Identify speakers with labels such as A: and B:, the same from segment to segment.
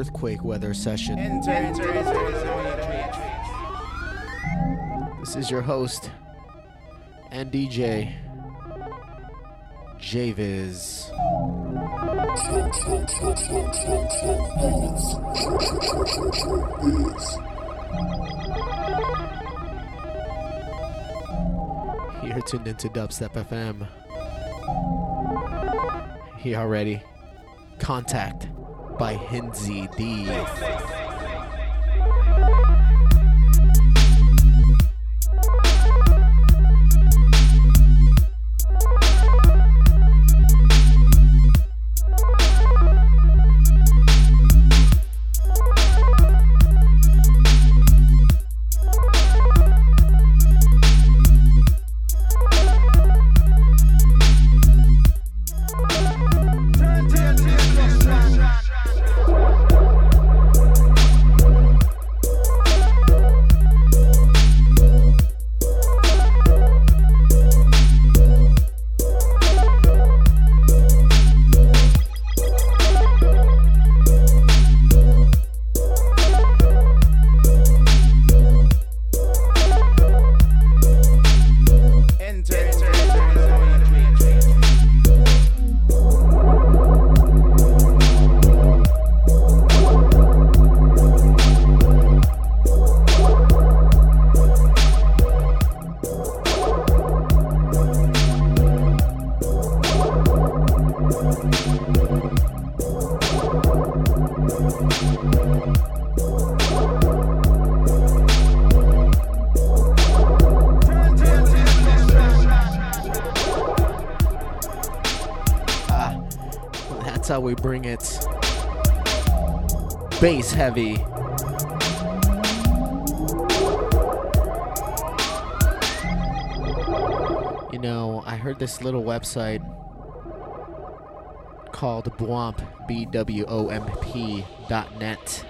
A: earthquake weather session. This is your host and DJ, Javiz. You're tuned into Dubstep FM. He already. Contact by Hinzi D. heavy. You know, I heard this little website called Bwomp, B W O M P dot net.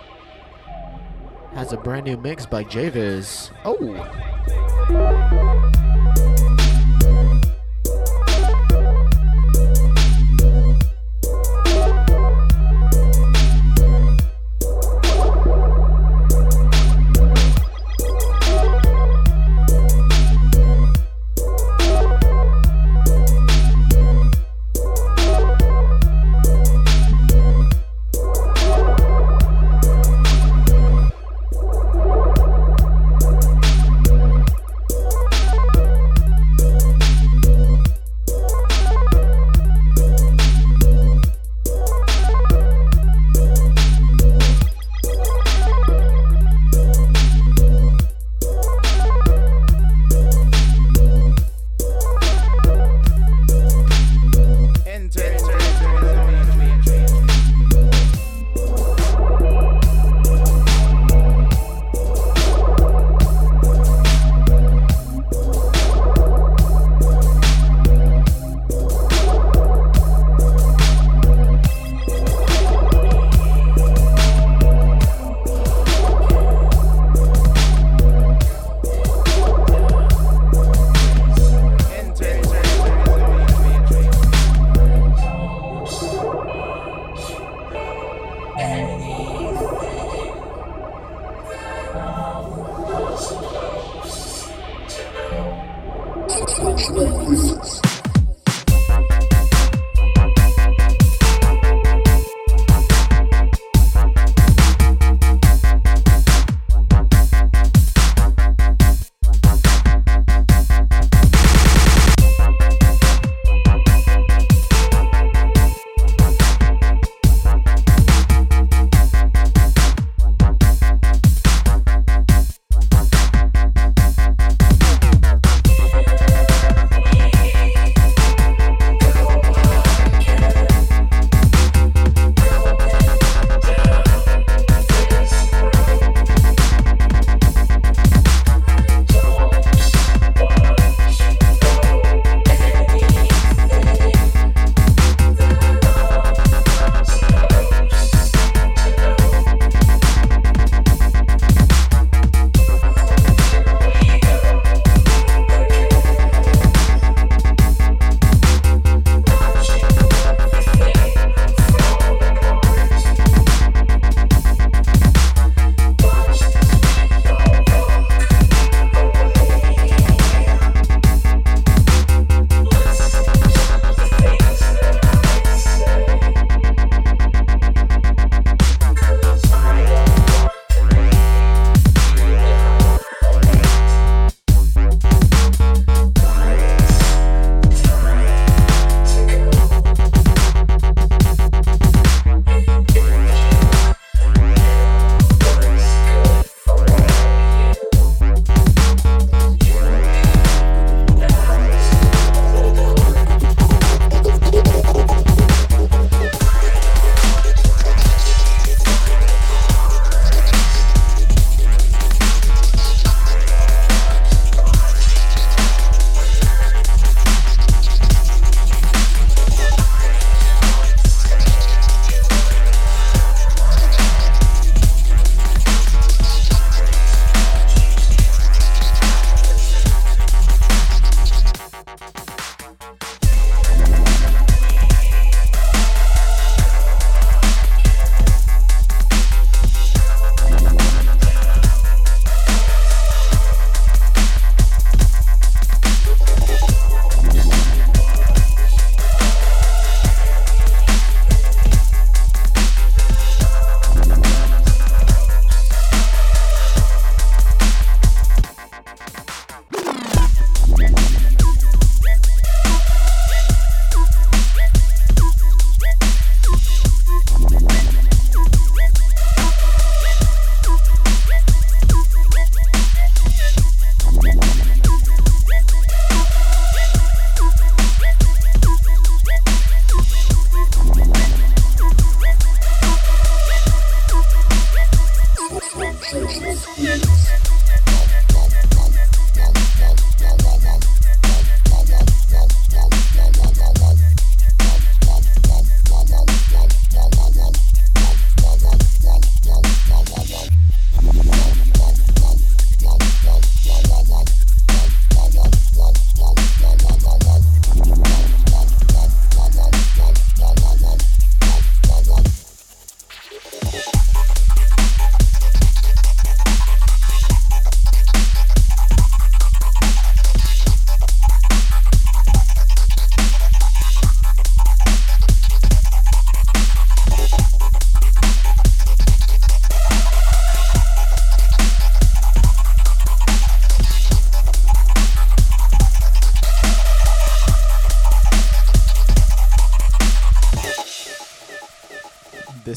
A: Has a brand new mix by Javis. Oh!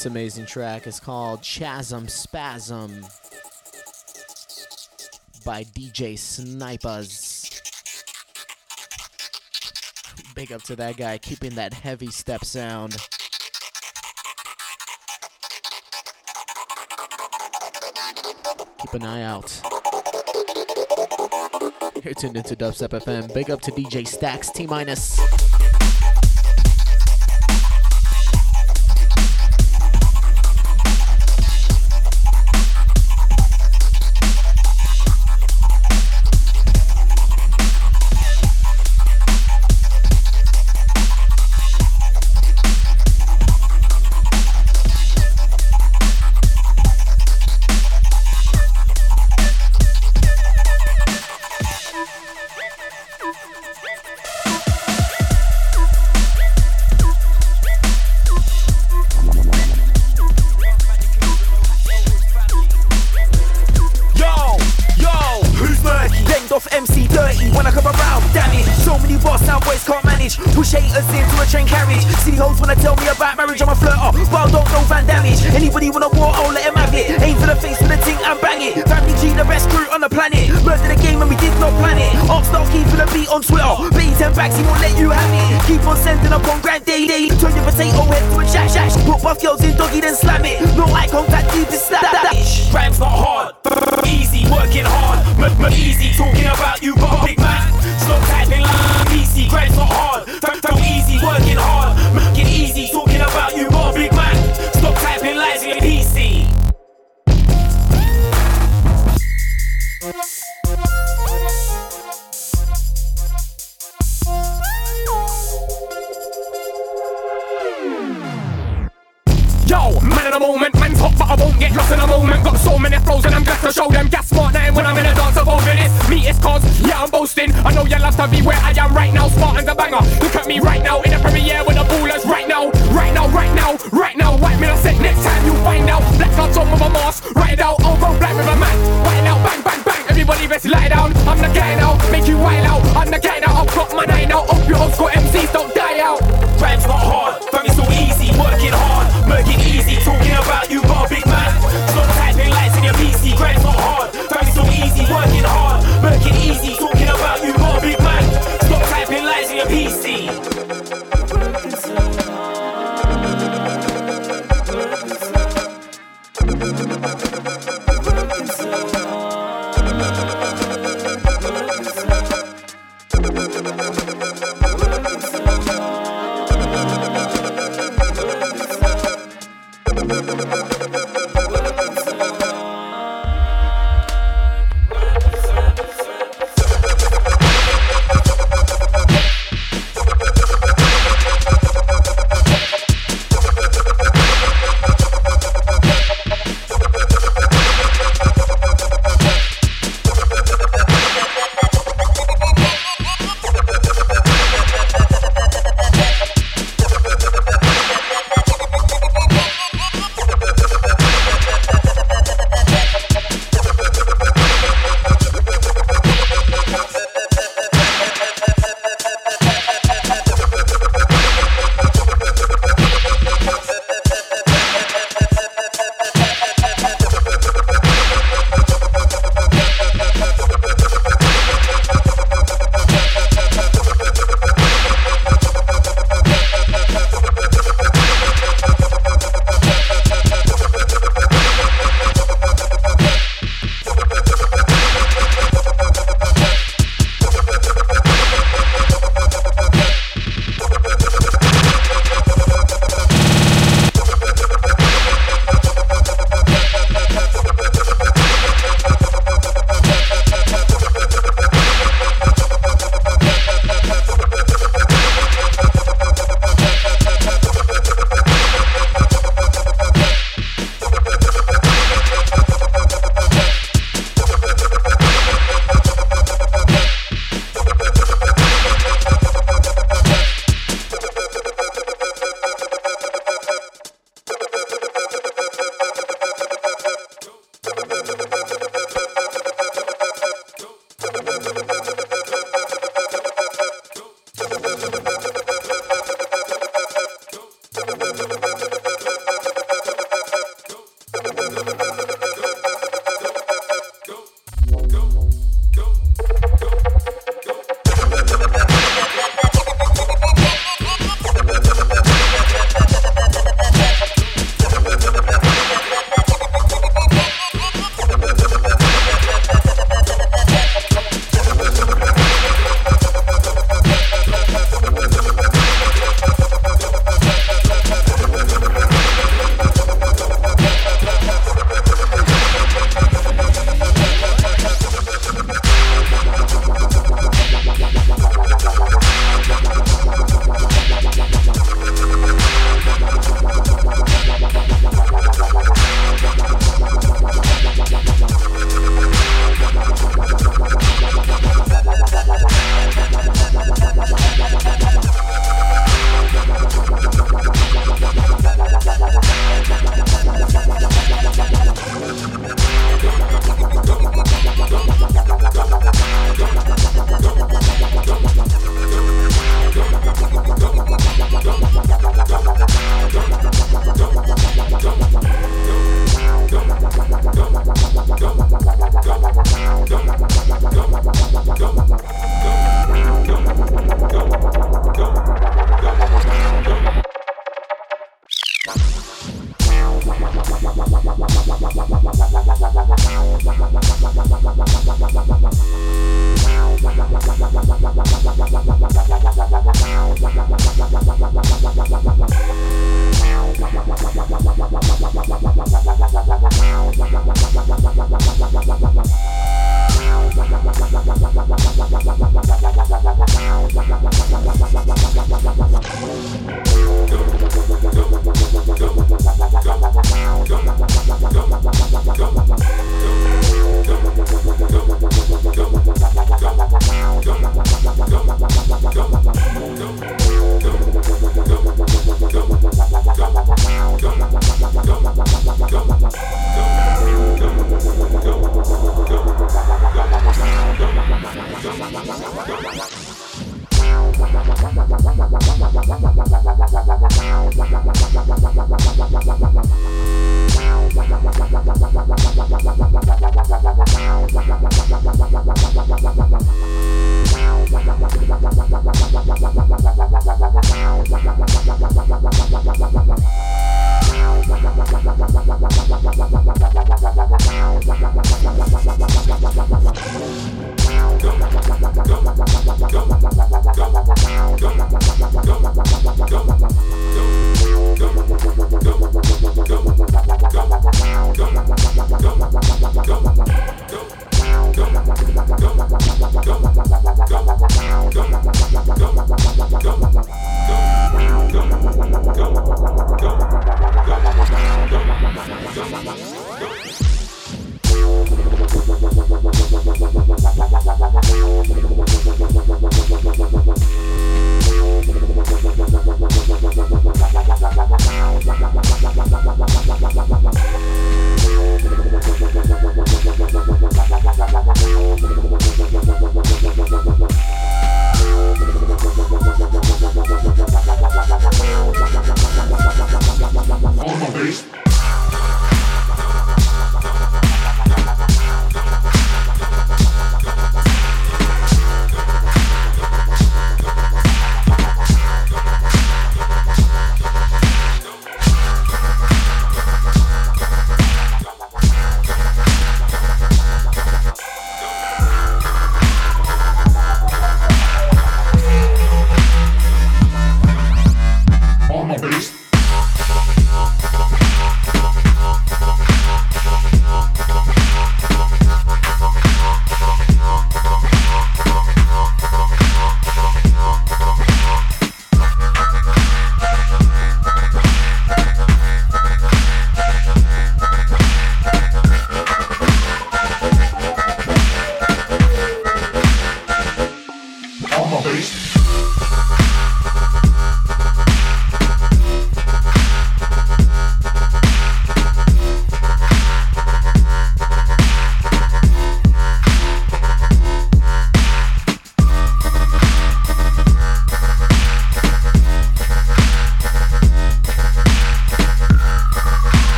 B: This amazing track is called Chasm Spasm by DJ Snipers. Big up to that guy keeping that heavy step sound. Keep an eye out. You're tuned into Dubstep FM. Big up to DJ Stacks T minus.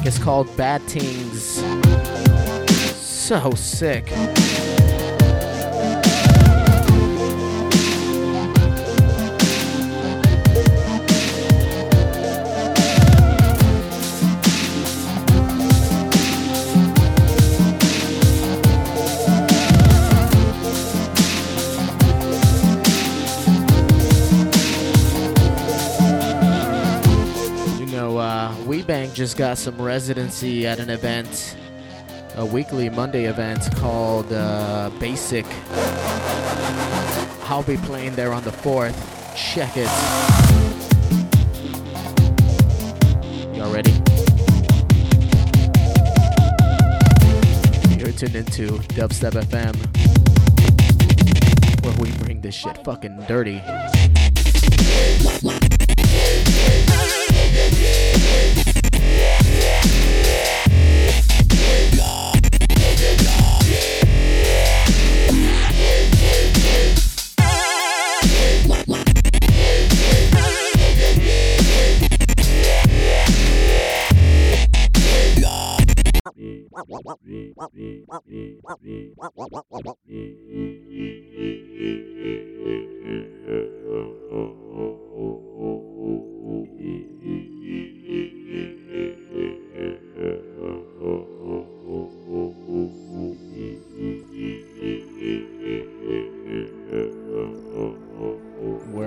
A: Track. It's called Bad Tings. So sick. Some residency at an event, a weekly Monday event called uh, Basic. I'll be playing there on the 4th. Check it. Y'all ready? You're tuned into Dubstep FM, where we bring this shit fucking dirty. We're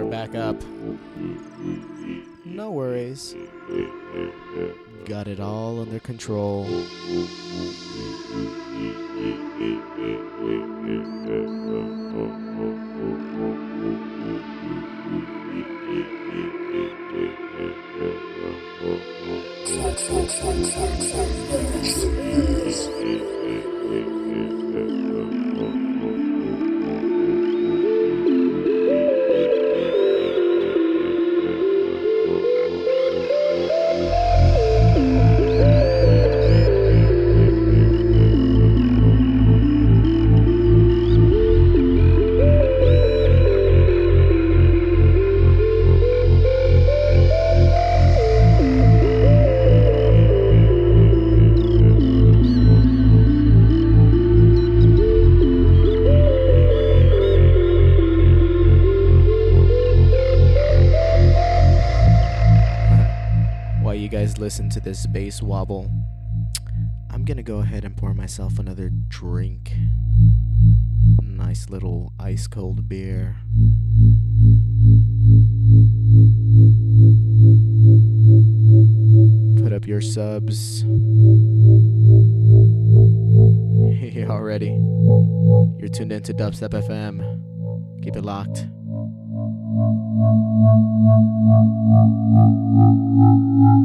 A: back up. No worries. Got it all under control. I'm gonna go ahead and pour myself another drink. Nice little ice cold beer. Put up your subs. Yeah, already. You're tuned in to Dubstep FM. Keep it locked.
C: Thank you.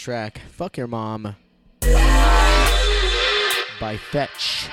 C: Track, Fuck Your Mom, by Fetch.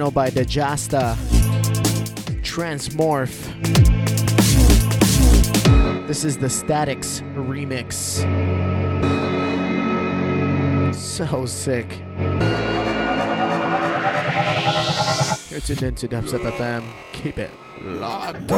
A: Original by Dejasta. Transmorph. This is the Statics remix. So sick. You're tuned into Dubstep FM. Keep it locked.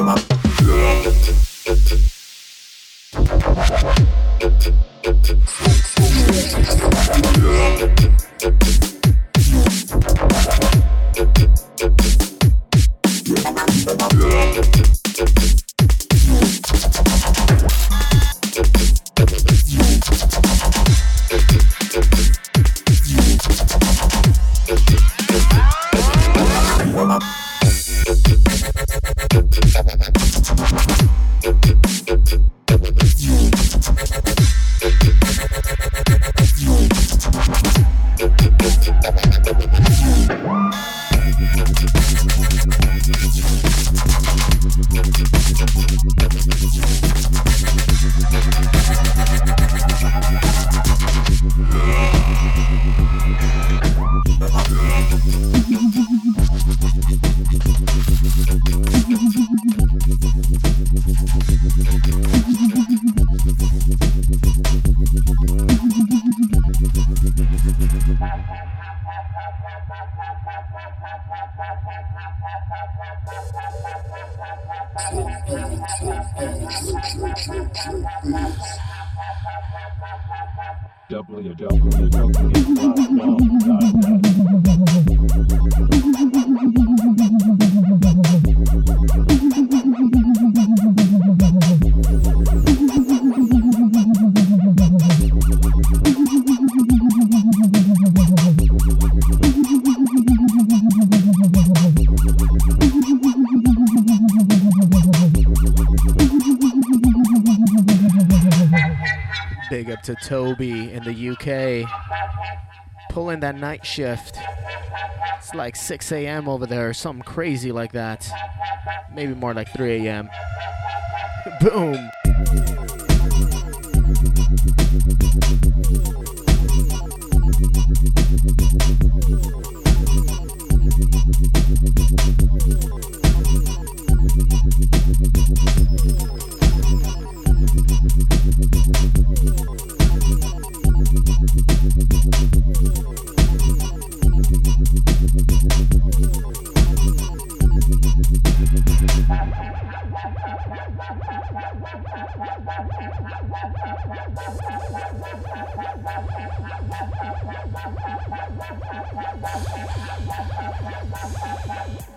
A: That night shift. It's like 6 a.m. over there, or something crazy like that. Maybe more like 3 a.m. Boom.
D: Wow.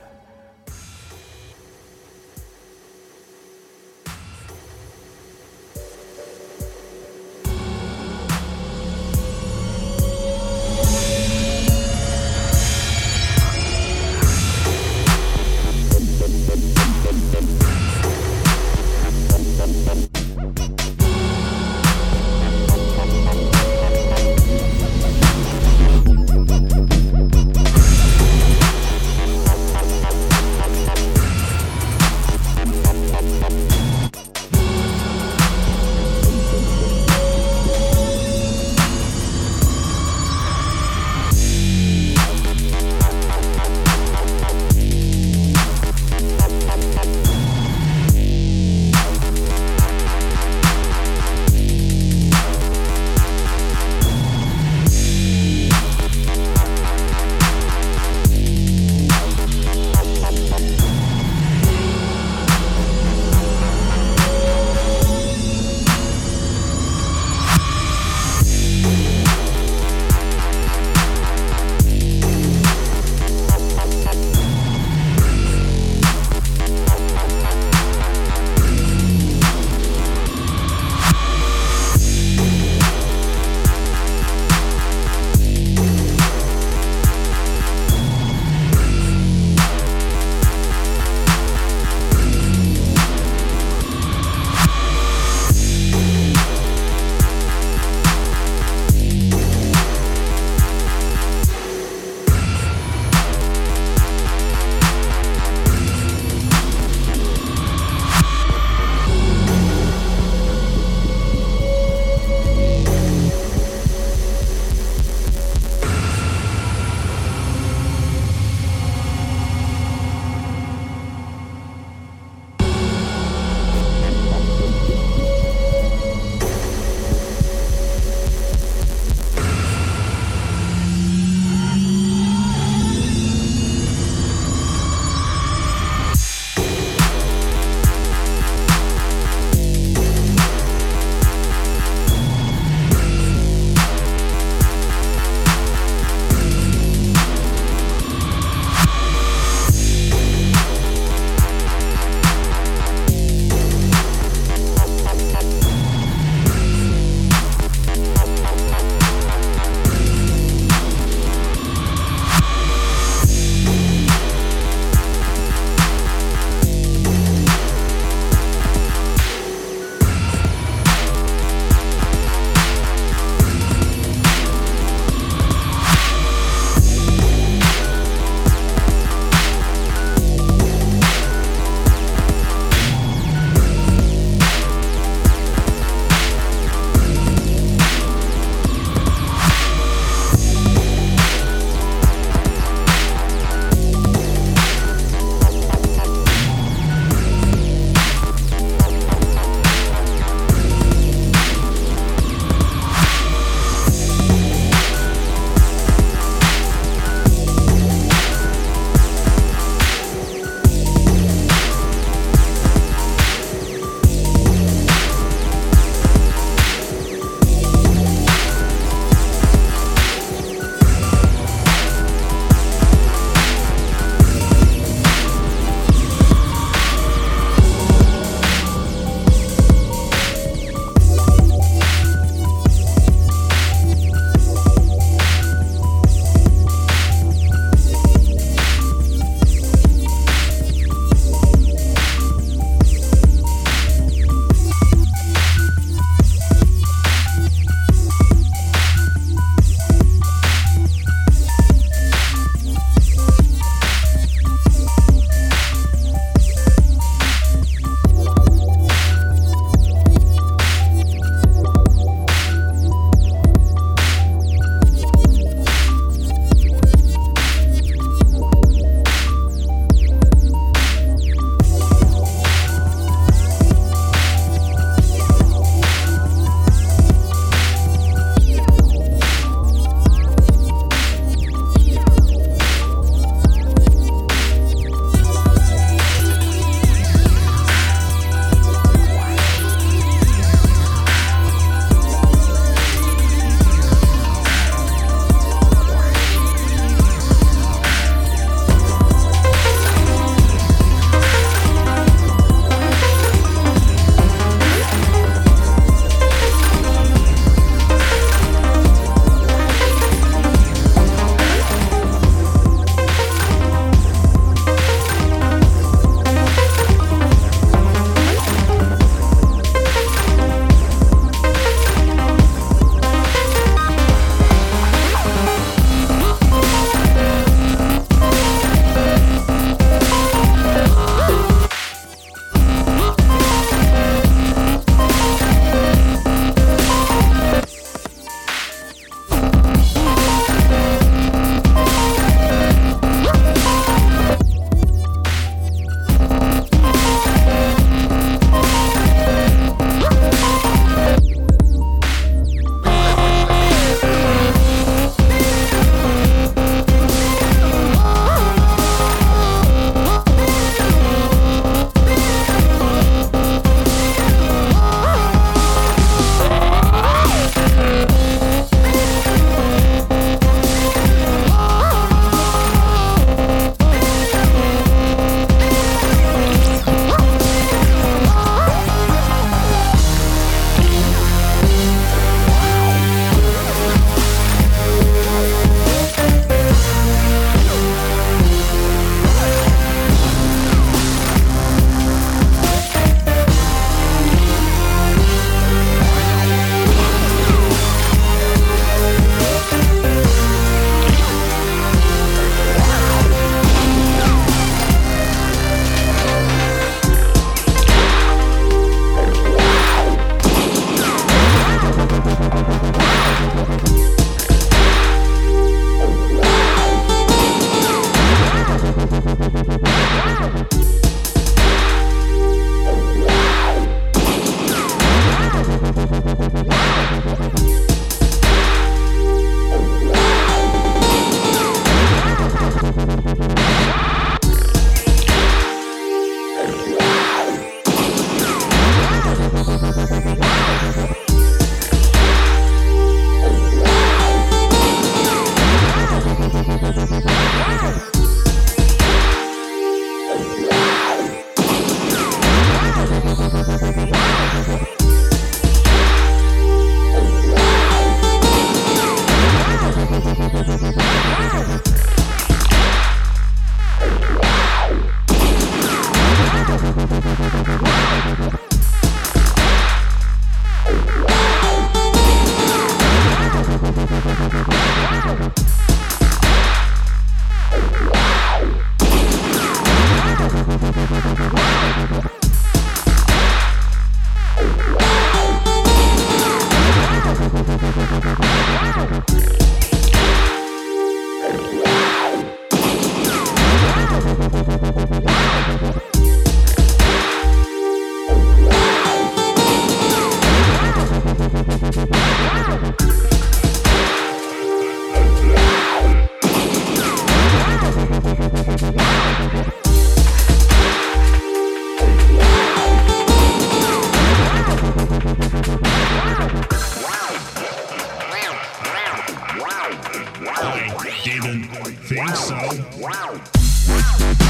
D: think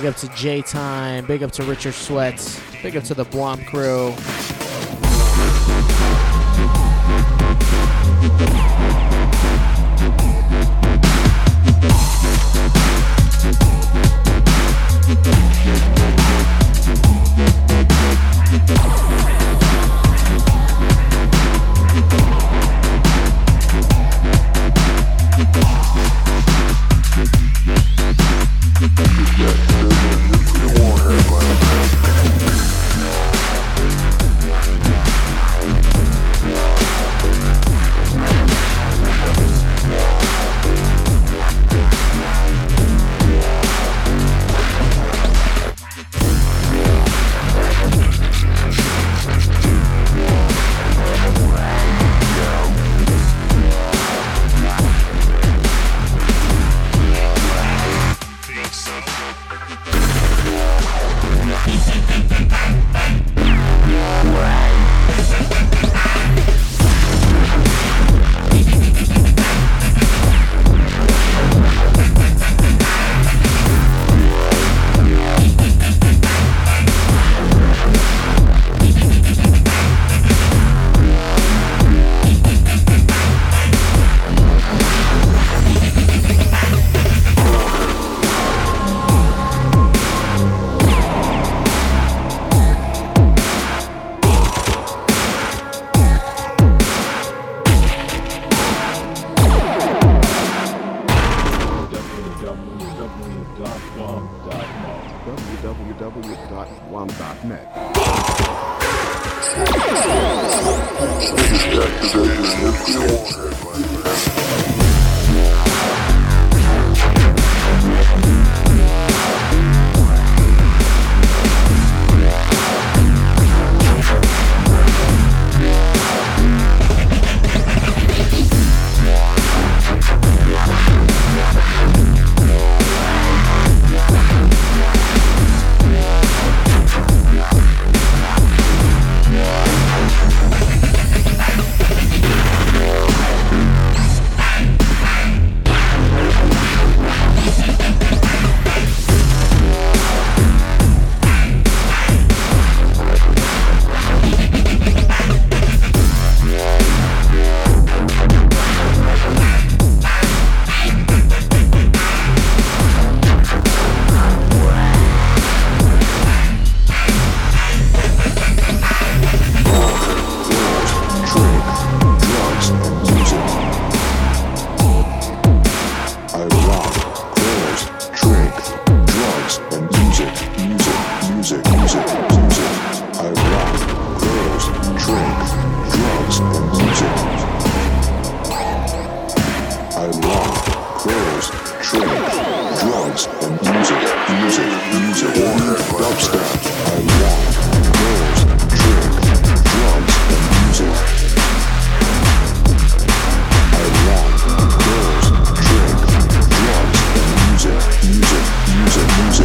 A: Big up to J Time. Big up to Richard Sweat. Big up to the Blom crew.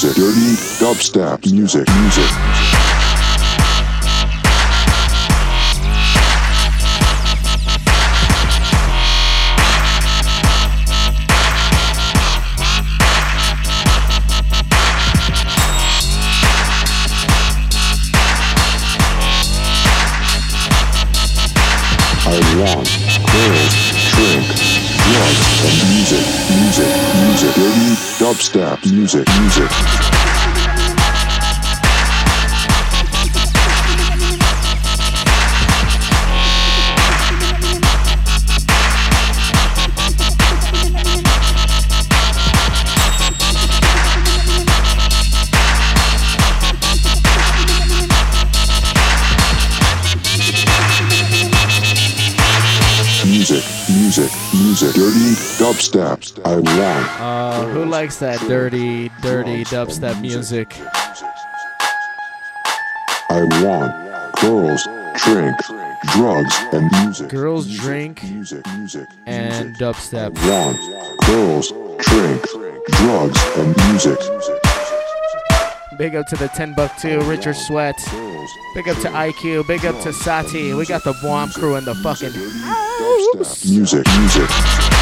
E: music, dirty dubstep, music, music. I want girls, drink, drugs, and music, music, music, dirty dubstep, music. Dubstep. I want.
A: Uh, who likes that dirty, dirty dubstep music?
E: I want girls, drink, drugs, and music.
A: Girls drink
E: music, music,
A: and dubstep.
E: want girls, drink, drugs, and music.
A: Big up to the 10 buck 2, Richard Sweat. Big up to IQ. Big up to Sati. We got the bomb crew in the fucking.
E: dubstep, music, music.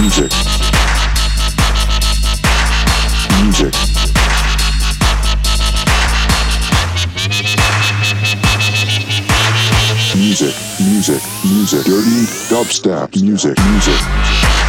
E: Music. Music. Music, music, music, dirty dubstep, music, music.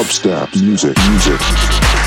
E: Dubstep, music, music.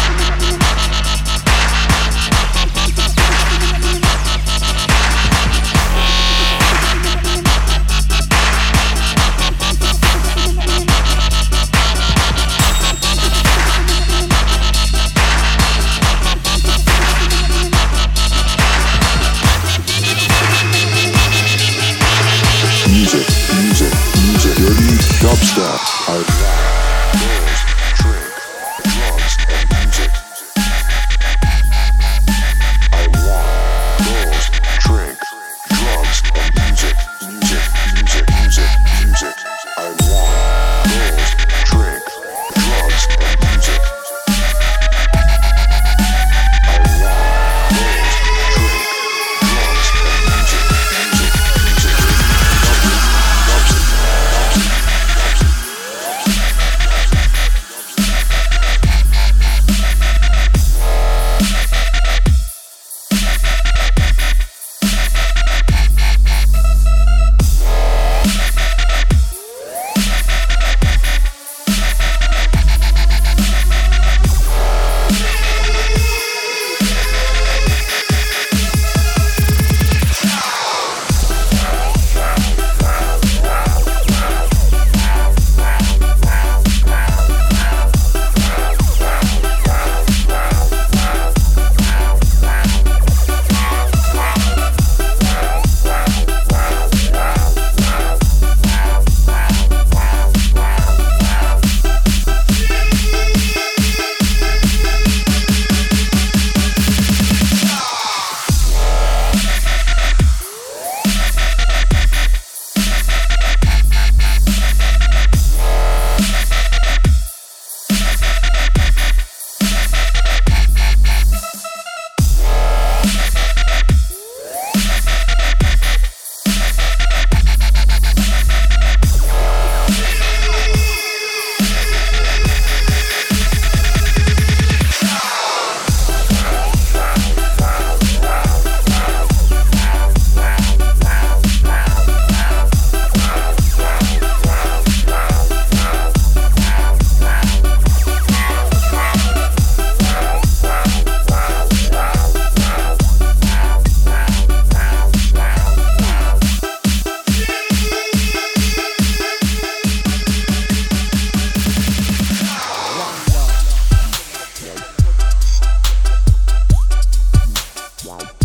A: one.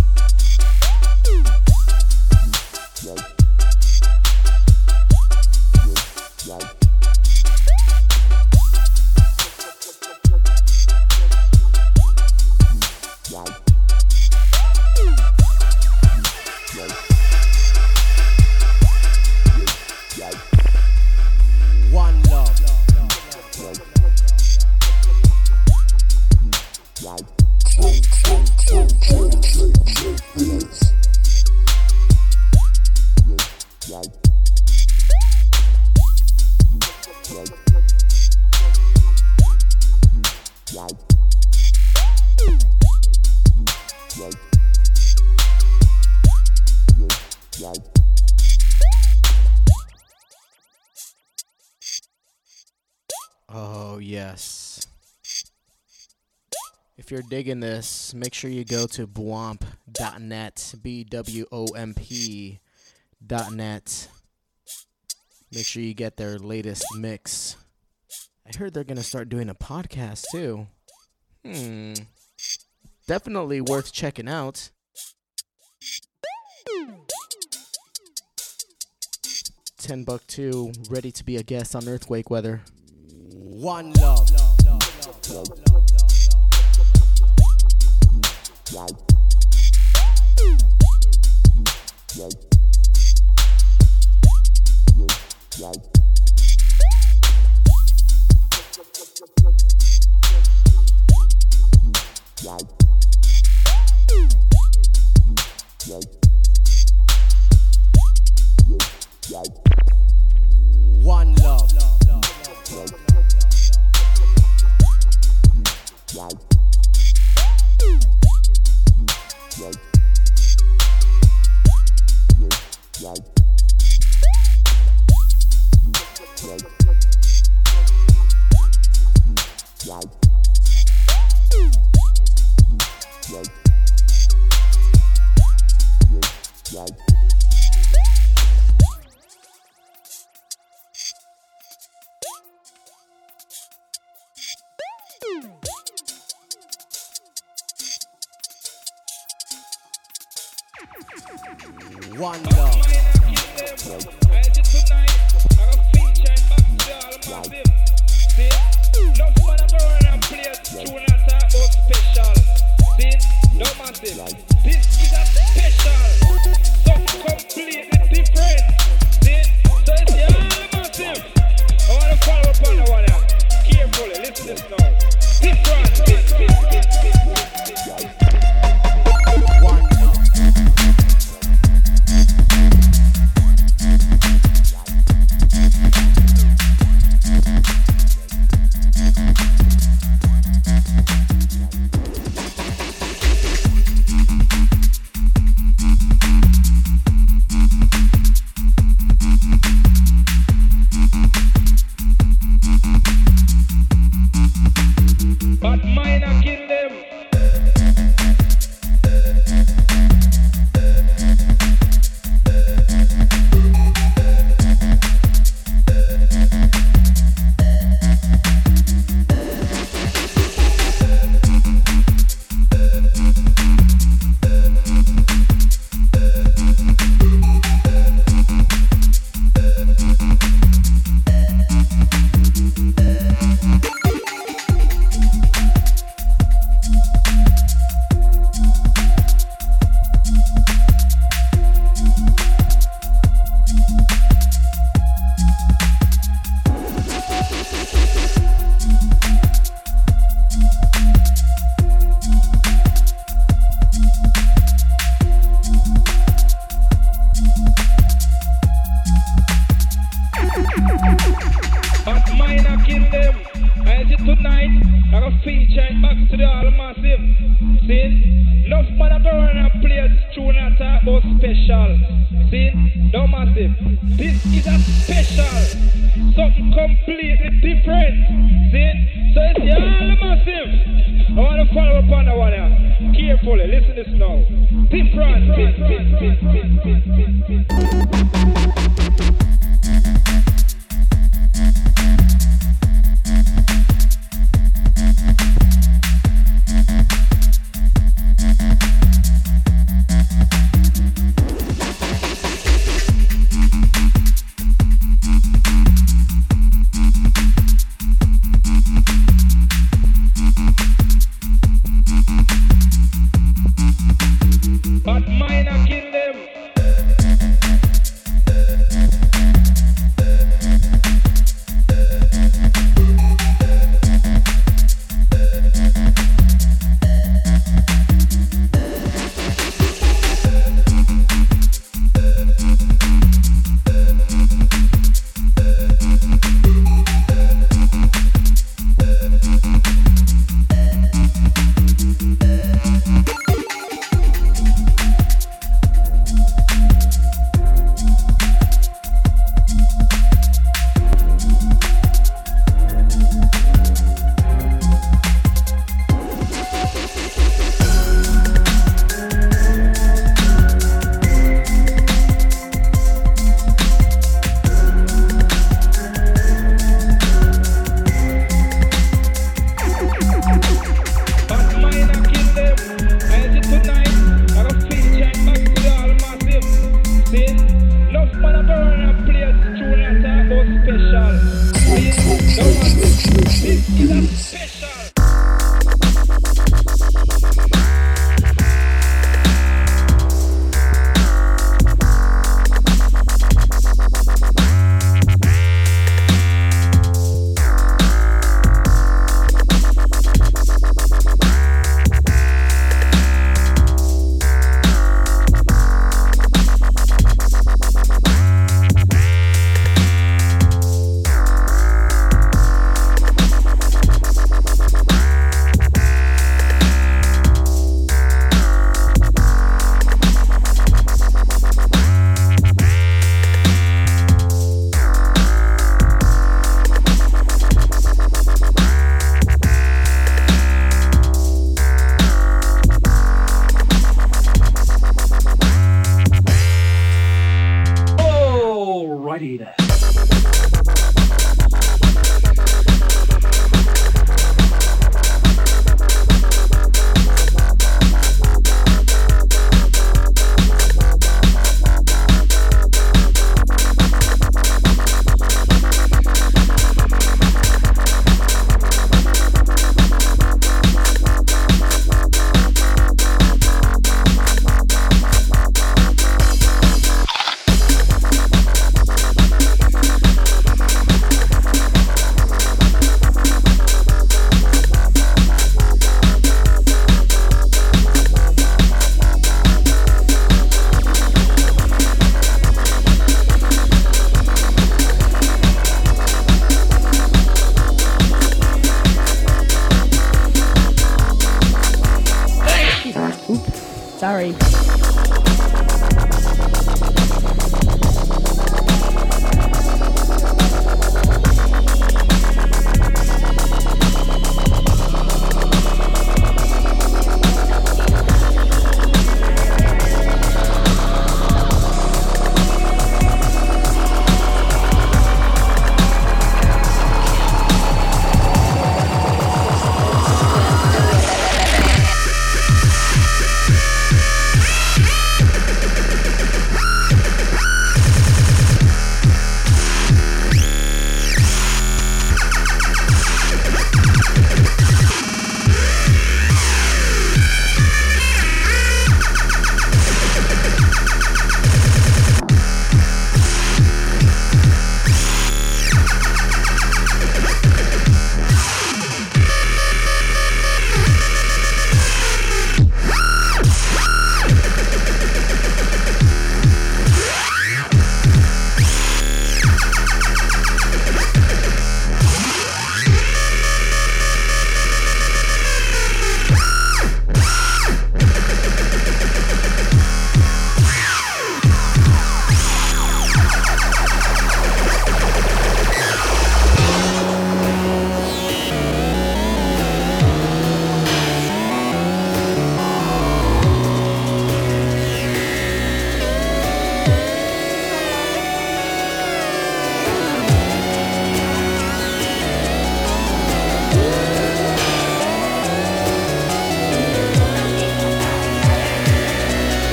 A: Digging this, make sure you go to bwomp.net, B W O M P dot net. Make sure you get their latest mix. I heard they're going to start doing a podcast too. Hmm. Definitely worth checking out. Ten buck two, ready to be a guest on Earthquake Weather.
F: One love. One love. One
G: To this now.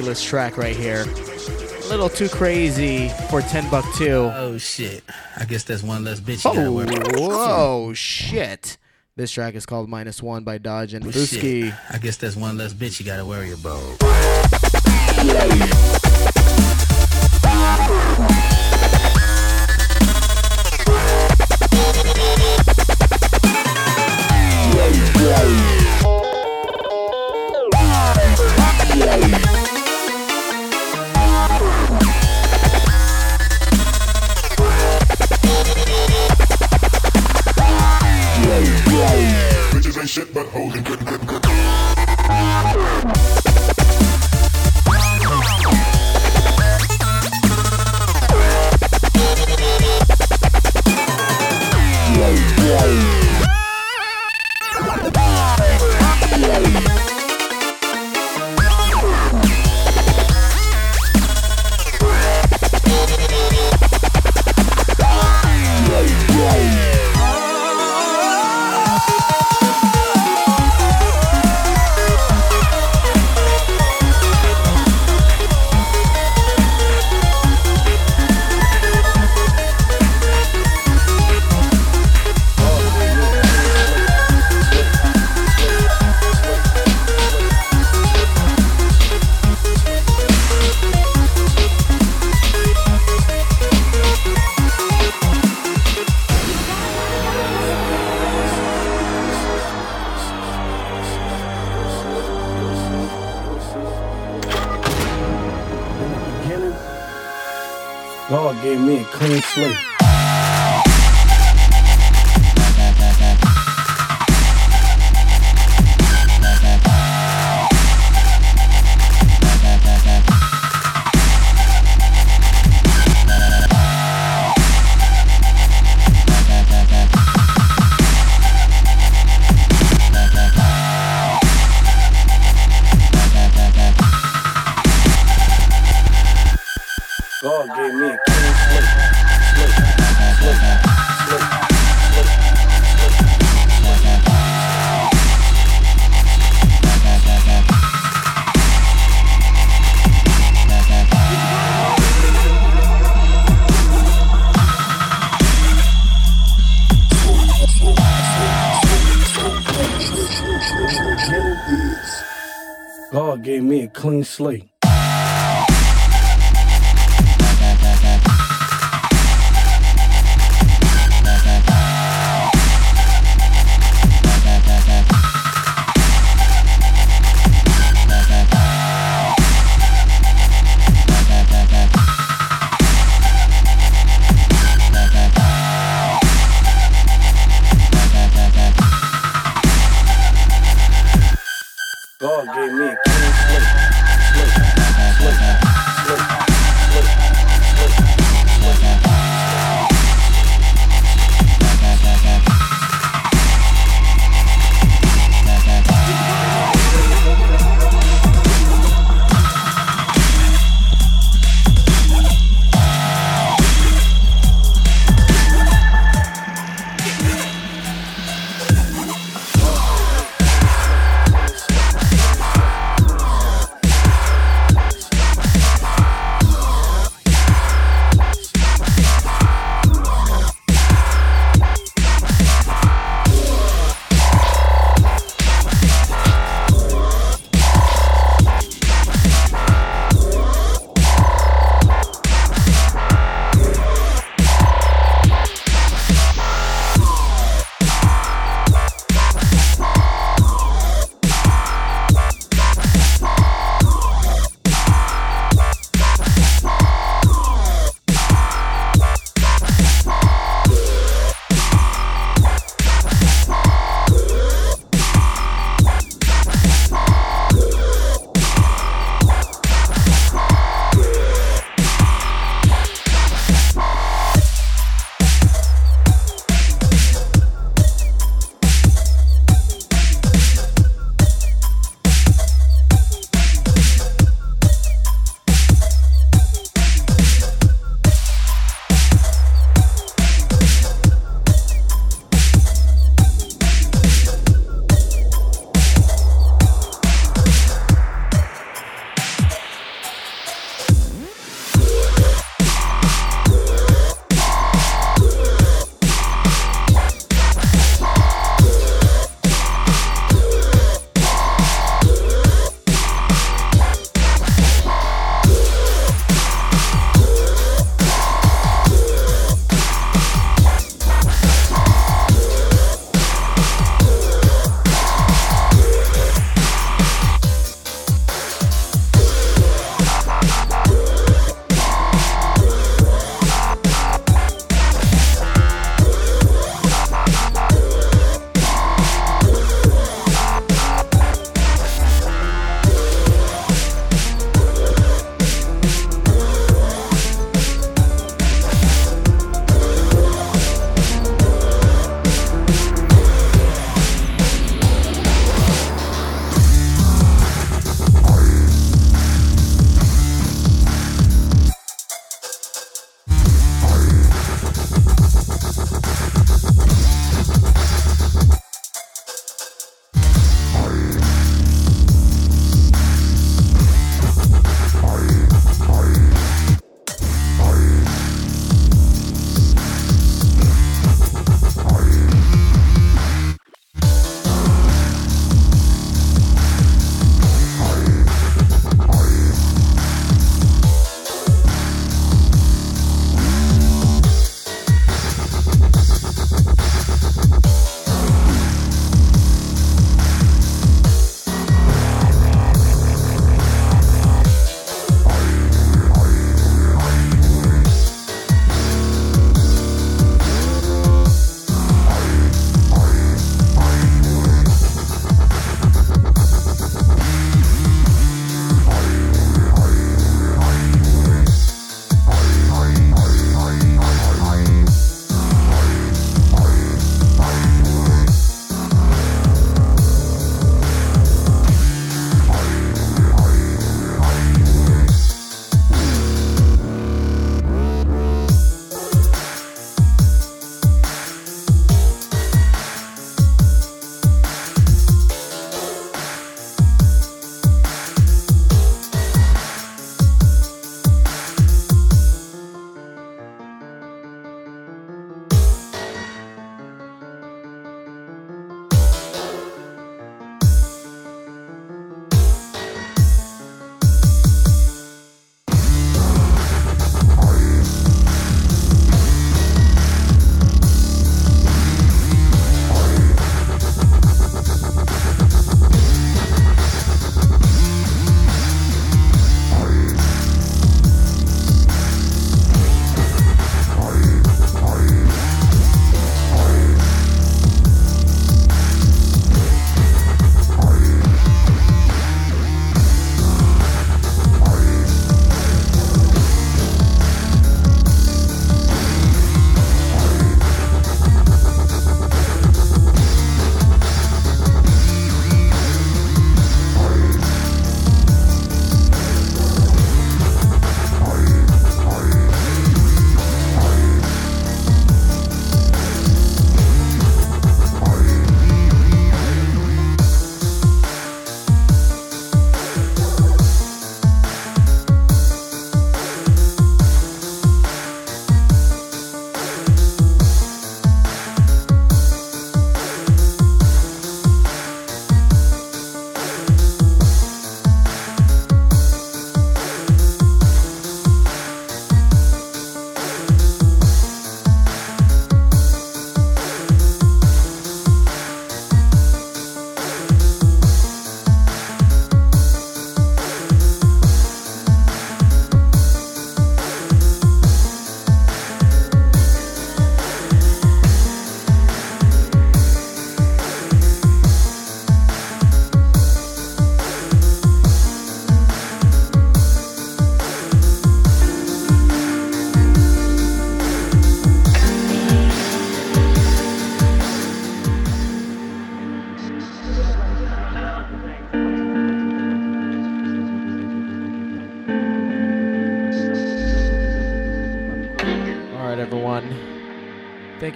A: Ridiculous track right here. A little too crazy for 10 buck 2.
H: Oh shit. I guess that's one less bitch you gotta
A: Oh,
H: worry about.
A: whoa, shit. This track is called Minus One by Dodge and
H: Oh, I guess that's one less bitch you gotta worry about.
I: Clean slate.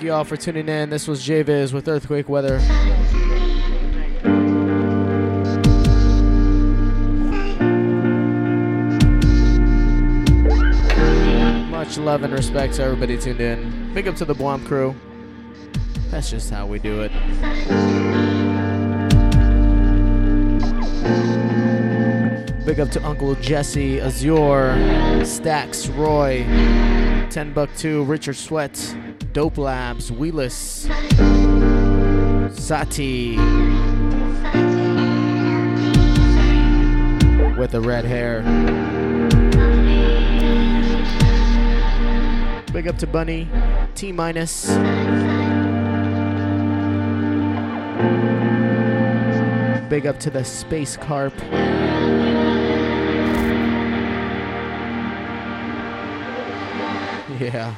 A: You all for tuning in. This was JViz with Earthquake Weather. Much love and respect to everybody tuned in. Big up to the Bwomp crew. That's just how we do it. Big up to Uncle Jesse, Azure, Stacks, Roy, 10 Buck 2, Richard Sweat, Dope Labs, Wheeless, Sati, with the red hair. Big up to Bunny, T minus. Big up to the Space Carp. Yeah.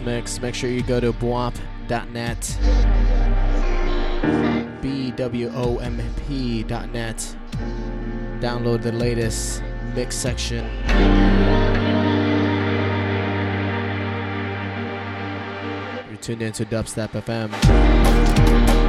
A: Mix, make sure you go to bwomp.net. B W O M P.net. Download the latest mix section. You're tuned into Dubstep FM.